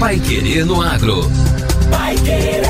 Pai Querer no Agro. Pai Querer.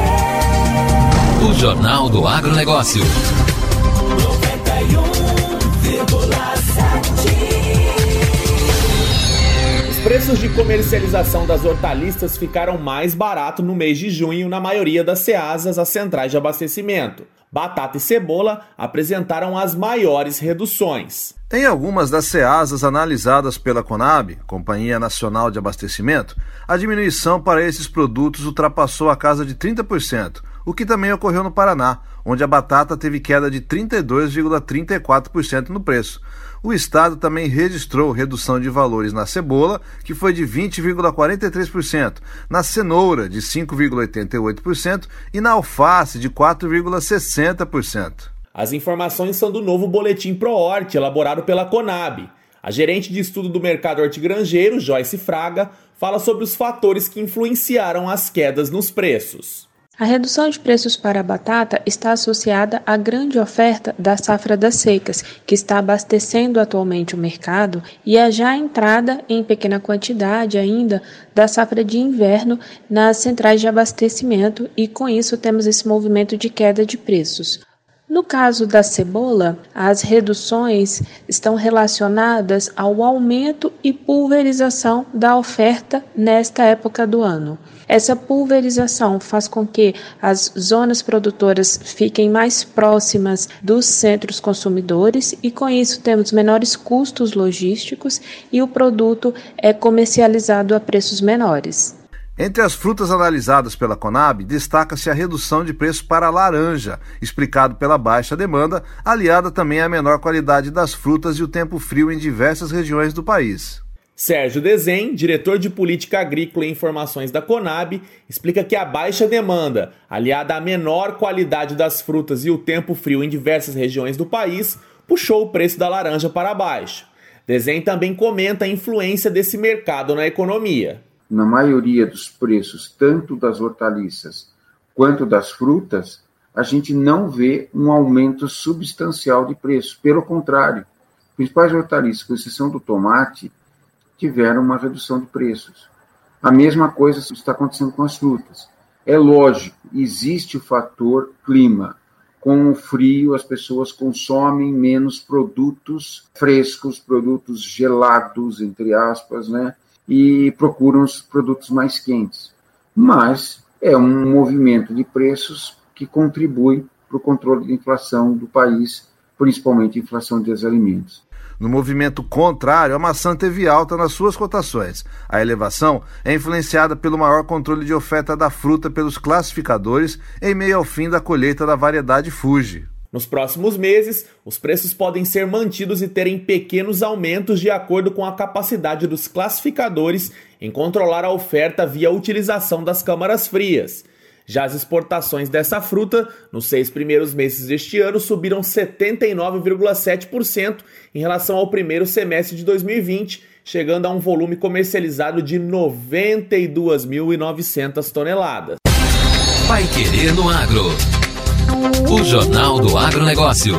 O Jornal do Agronegócio. 91,7. Os preços de comercialização das hortaliças ficaram mais baratos no mês de junho na maioria das ceasas, as centrais de abastecimento. Batata e cebola apresentaram as maiores reduções. Em algumas das ceasas analisadas pela Conab, Companhia Nacional de Abastecimento, a diminuição para esses produtos ultrapassou a casa de 30%, o que também ocorreu no Paraná, onde a batata teve queda de 32,34% no preço. O estado também registrou redução de valores na cebola, que foi de 20,43%, na cenoura, de 5,88% e na alface, de 4,60%. As informações são do novo boletim ProHort, elaborado pela Conab. A gerente de estudo do mercado hortigranjeiro, Joyce Fraga, fala sobre os fatores que influenciaram as quedas nos preços. A redução de preços para a batata está associada à grande oferta da safra das secas, que está abastecendo atualmente o mercado, e a já entrada em pequena quantidade ainda da safra de inverno nas centrais de abastecimento, e com isso temos esse movimento de queda de preços. No caso da cebola, as reduções estão relacionadas ao aumento e pulverização da oferta nesta época do ano. Essa pulverização faz com que as zonas produtoras fiquem mais próximas dos centros consumidores e, com isso, temos menores custos logísticos e o produto é comercializado a preços menores. Entre as frutas analisadas pela Conab, destaca-se a redução de preço para a laranja, explicado pela baixa demanda, aliada também à menor qualidade das frutas e o tempo frio em diversas regiões do país. Sérgio Desen, diretor de Política Agrícola e Informações da Conab, explica que a baixa demanda, aliada à menor qualidade das frutas e o tempo frio em diversas regiões do país, puxou o preço da laranja para baixo. Desen também comenta a influência desse mercado na economia na maioria dos preços, tanto das hortaliças quanto das frutas, a gente não vê um aumento substancial de preço. Pelo contrário, principais hortaliças, com exceção do tomate, tiveram uma redução de preços. A mesma coisa está acontecendo com as frutas. É lógico, existe o fator clima. Com o frio, as pessoas consomem menos produtos frescos, produtos gelados, entre aspas, né? E procuram os produtos mais quentes. Mas é um movimento de preços que contribui para o controle da inflação do país, principalmente a inflação dos alimentos. No movimento contrário, a maçã teve alta nas suas cotações. A elevação é influenciada pelo maior controle de oferta da fruta pelos classificadores em meio ao fim da colheita da variedade Fuji. Nos próximos meses, os preços podem ser mantidos e terem pequenos aumentos de acordo com a capacidade dos classificadores em controlar a oferta via utilização das câmaras frias. Já as exportações dessa fruta, nos seis primeiros meses deste ano, subiram 79,7% em relação ao primeiro semestre de 2020, chegando a um volume comercializado de 92.900 toneladas. Vai querer no agro. O Jornal do Agronegócio.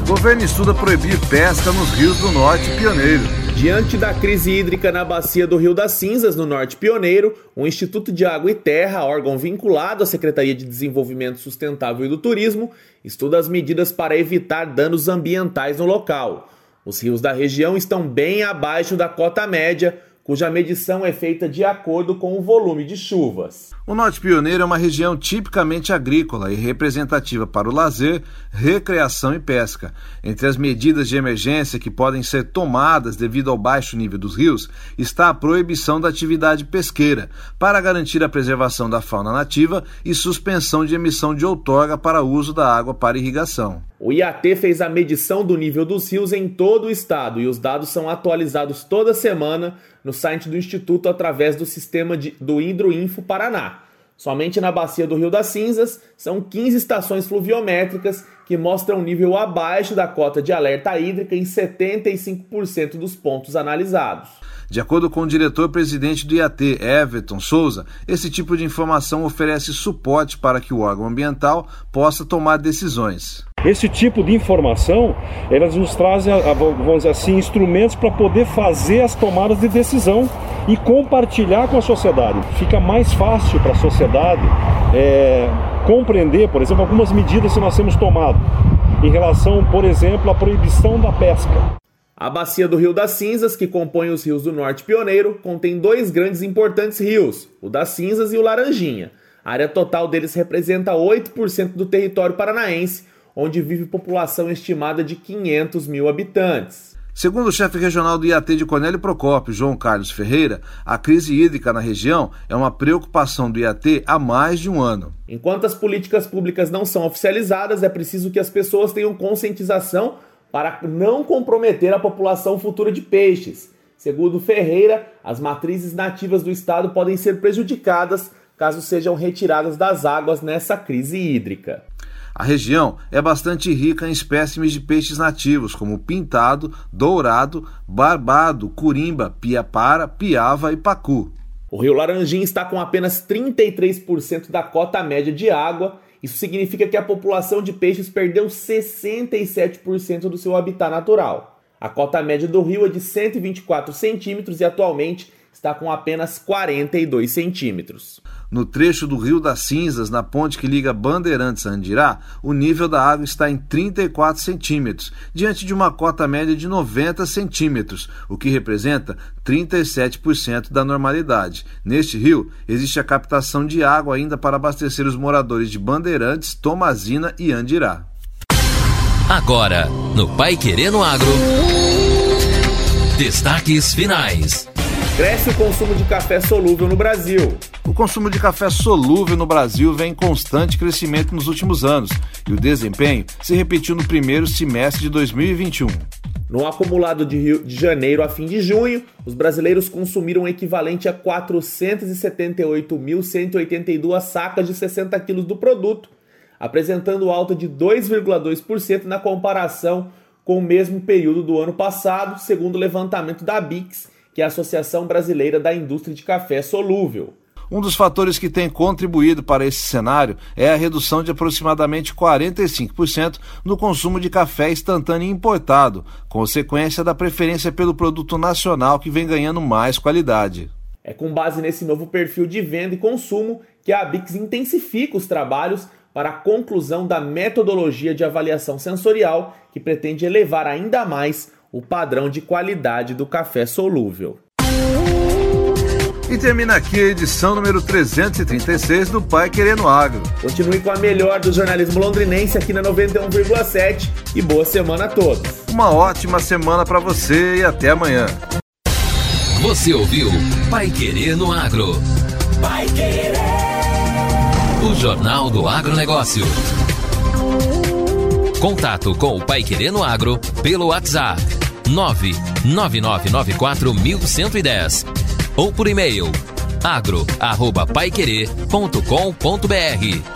O governo estuda proibir pesca nos rios do Norte Pioneiro. Diante da crise hídrica na bacia do Rio das Cinzas, no Norte Pioneiro, o Instituto de Água e Terra, órgão vinculado à Secretaria de Desenvolvimento Sustentável e do Turismo, estuda as medidas para evitar danos ambientais no local. Os rios da região estão bem abaixo da cota média, cuja medição é feita de acordo com o volume de chuvas. O Norte Pioneiro é uma região tipicamente agrícola e representativa para o lazer, recreação e pesca. Entre as medidas de emergência que podem ser tomadas devido ao baixo nível dos rios está a proibição da atividade pesqueira, para garantir a preservação da fauna nativa e suspensão de emissão de outorga para uso da água para irrigação. O IAT fez a medição do nível dos rios em todo o estado e os dados são atualizados toda semana no site do Instituto através do sistema de, do Hidroinfo Paraná. Somente na bacia do Rio das Cinzas são 15 estações fluviométricas que mostram nível abaixo da cota de alerta hídrica em 75% dos pontos analisados. De acordo com o diretor-presidente do IAT, Everton Souza, esse tipo de informação oferece suporte para que o órgão ambiental possa tomar decisões. Esse tipo de informação, elas nos trazem, vamos dizer assim, instrumentos para poder fazer as tomadas de decisão e compartilhar com a sociedade. Fica mais fácil para a sociedade é, compreender, por exemplo, algumas medidas que nós temos tomado em relação, por exemplo, à proibição da pesca. A bacia do Rio das Cinzas, que compõe os rios do Norte Pioneiro, contém dois grandes e importantes rios, o das Cinzas e o Laranjinha. A área total deles representa 8% do território paranaense, onde vive população estimada de 500 mil habitantes. Segundo o chefe regional do IAT de Cornélio Procópio, João Carlos Ferreira, a crise hídrica na região é uma preocupação do IAT há mais de um ano. Enquanto as políticas públicas não são oficializadas, é preciso que as pessoas tenham conscientização para não comprometer a população futura de peixes. Segundo Ferreira, as matrizes nativas do estado podem ser prejudicadas caso sejam retiradas das águas nessa crise hídrica. A região é bastante rica em espécimes de peixes nativos, como pintado, dourado, barbado, curimba, piapara, piava e pacu. O rio Laranjinha está com apenas 33% da cota média de água isso significa que a população de peixes perdeu 67% do seu habitat natural. A cota média do rio é de 124 centímetros e atualmente está com apenas 42 centímetros. No trecho do Rio das Cinzas, na ponte que liga Bandeirantes a Andirá, o nível da água está em 34 centímetros, diante de uma cota média de 90 centímetros, o que representa 37% da normalidade. Neste rio, existe a captação de água ainda para abastecer os moradores de Bandeirantes, Tomazina e Andirá. Agora, no Pai Querendo Agro. Destaques finais. Cresce o consumo de café solúvel no Brasil. O consumo de café solúvel no Brasil vem em constante crescimento nos últimos anos e o desempenho se repetiu no primeiro semestre de 2021. No acumulado de, Rio de janeiro a fim de junho, os brasileiros consumiram o equivalente a 478.182 sacas de 60 quilos do produto, apresentando alta de 2,2% na comparação com o mesmo período do ano passado, segundo o levantamento da BIX, que é a Associação Brasileira da Indústria de Café Solúvel. Um dos fatores que tem contribuído para esse cenário é a redução de aproximadamente 45% no consumo de café instantâneo importado, consequência da preferência pelo produto nacional que vem ganhando mais qualidade. É com base nesse novo perfil de venda e consumo que a Bix intensifica os trabalhos para a conclusão da metodologia de avaliação sensorial que pretende elevar ainda mais o padrão de qualidade do café solúvel. E termina aqui a edição número 336 do Pai Querendo Agro. Continue com a melhor do jornalismo londrinense aqui na 91,7 e boa semana a todos. Uma ótima semana para você e até amanhã. Você ouviu Pai Querendo Agro. Pai Querer. O Jornal do Agronegócio. Contato com o Pai Querendo Agro pelo WhatsApp 999941110 ou por e-mail agro@paiquerer.com.br